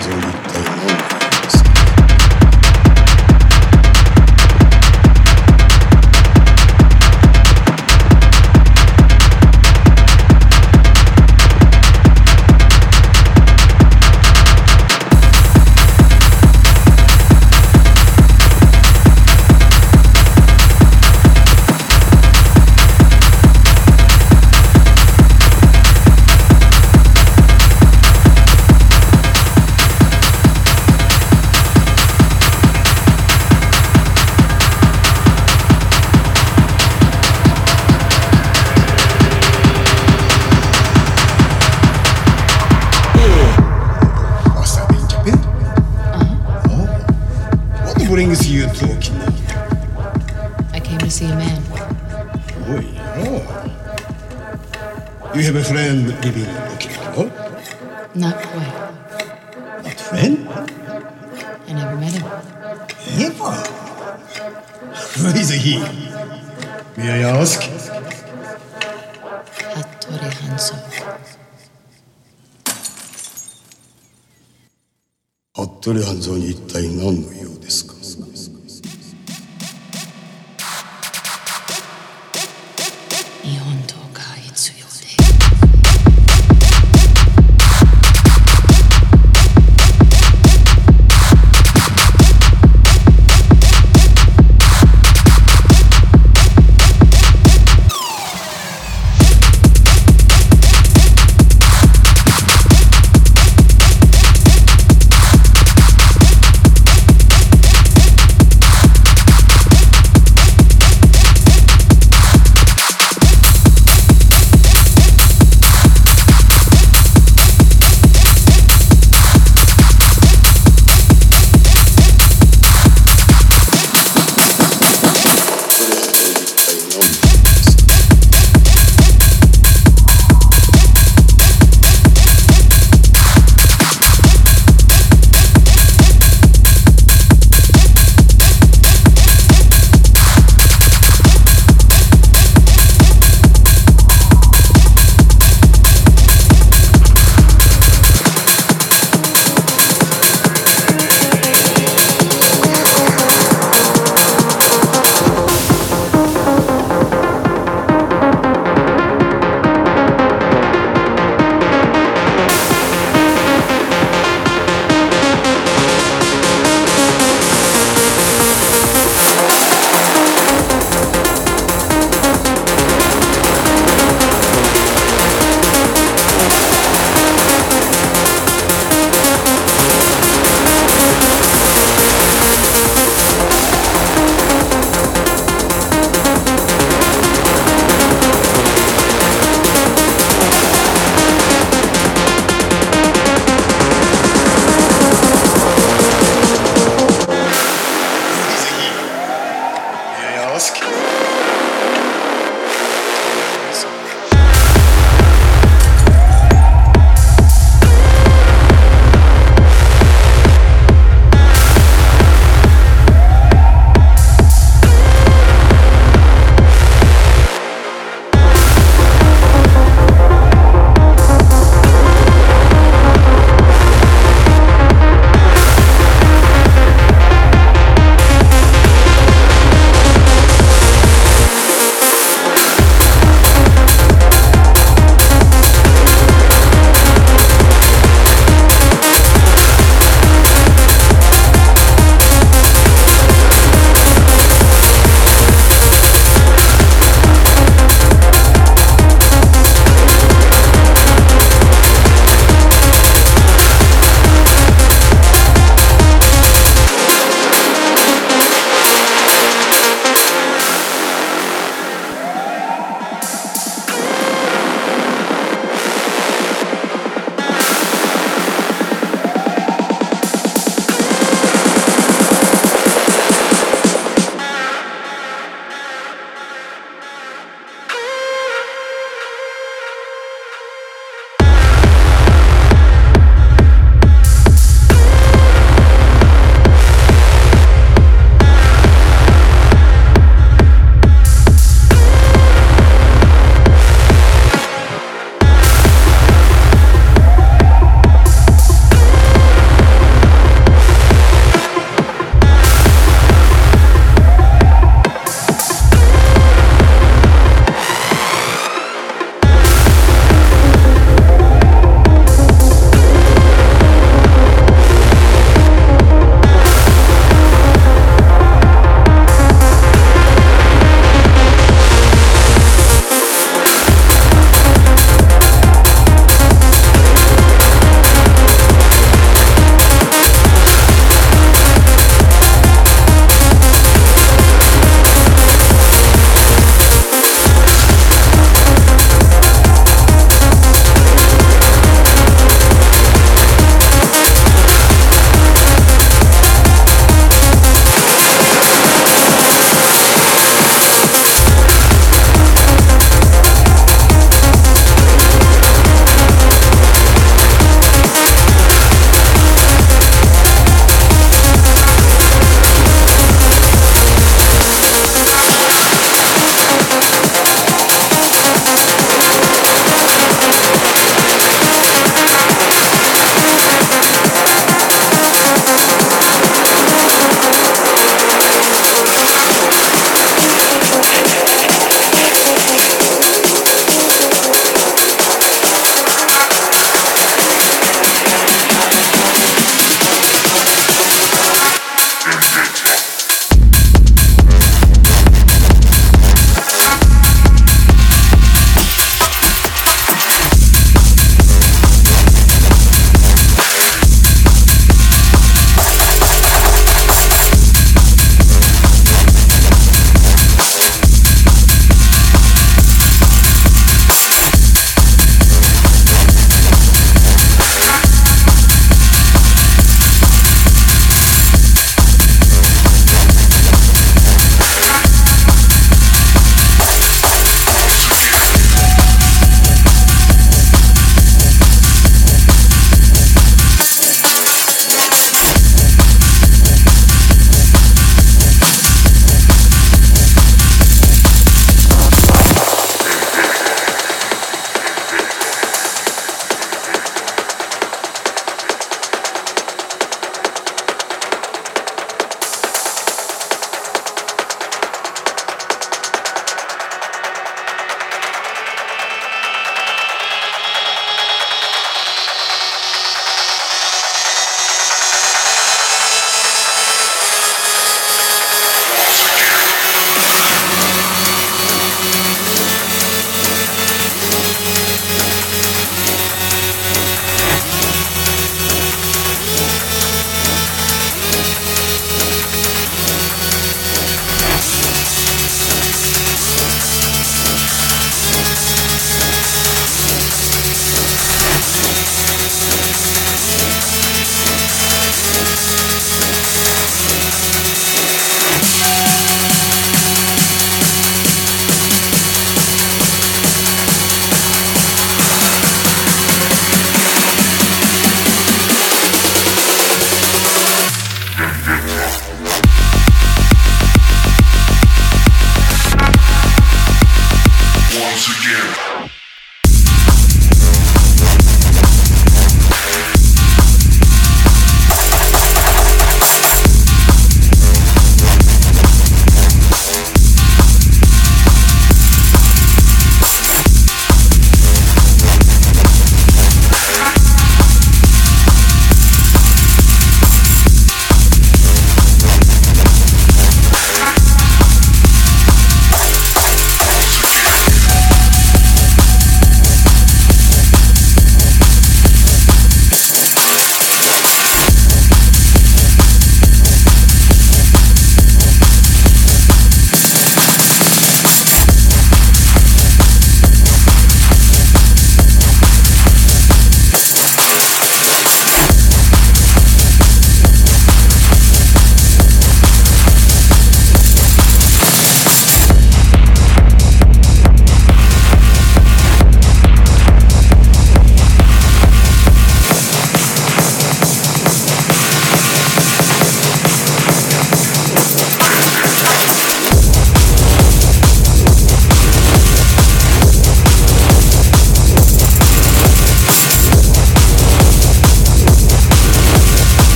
Jones. 服部半蔵に一体何の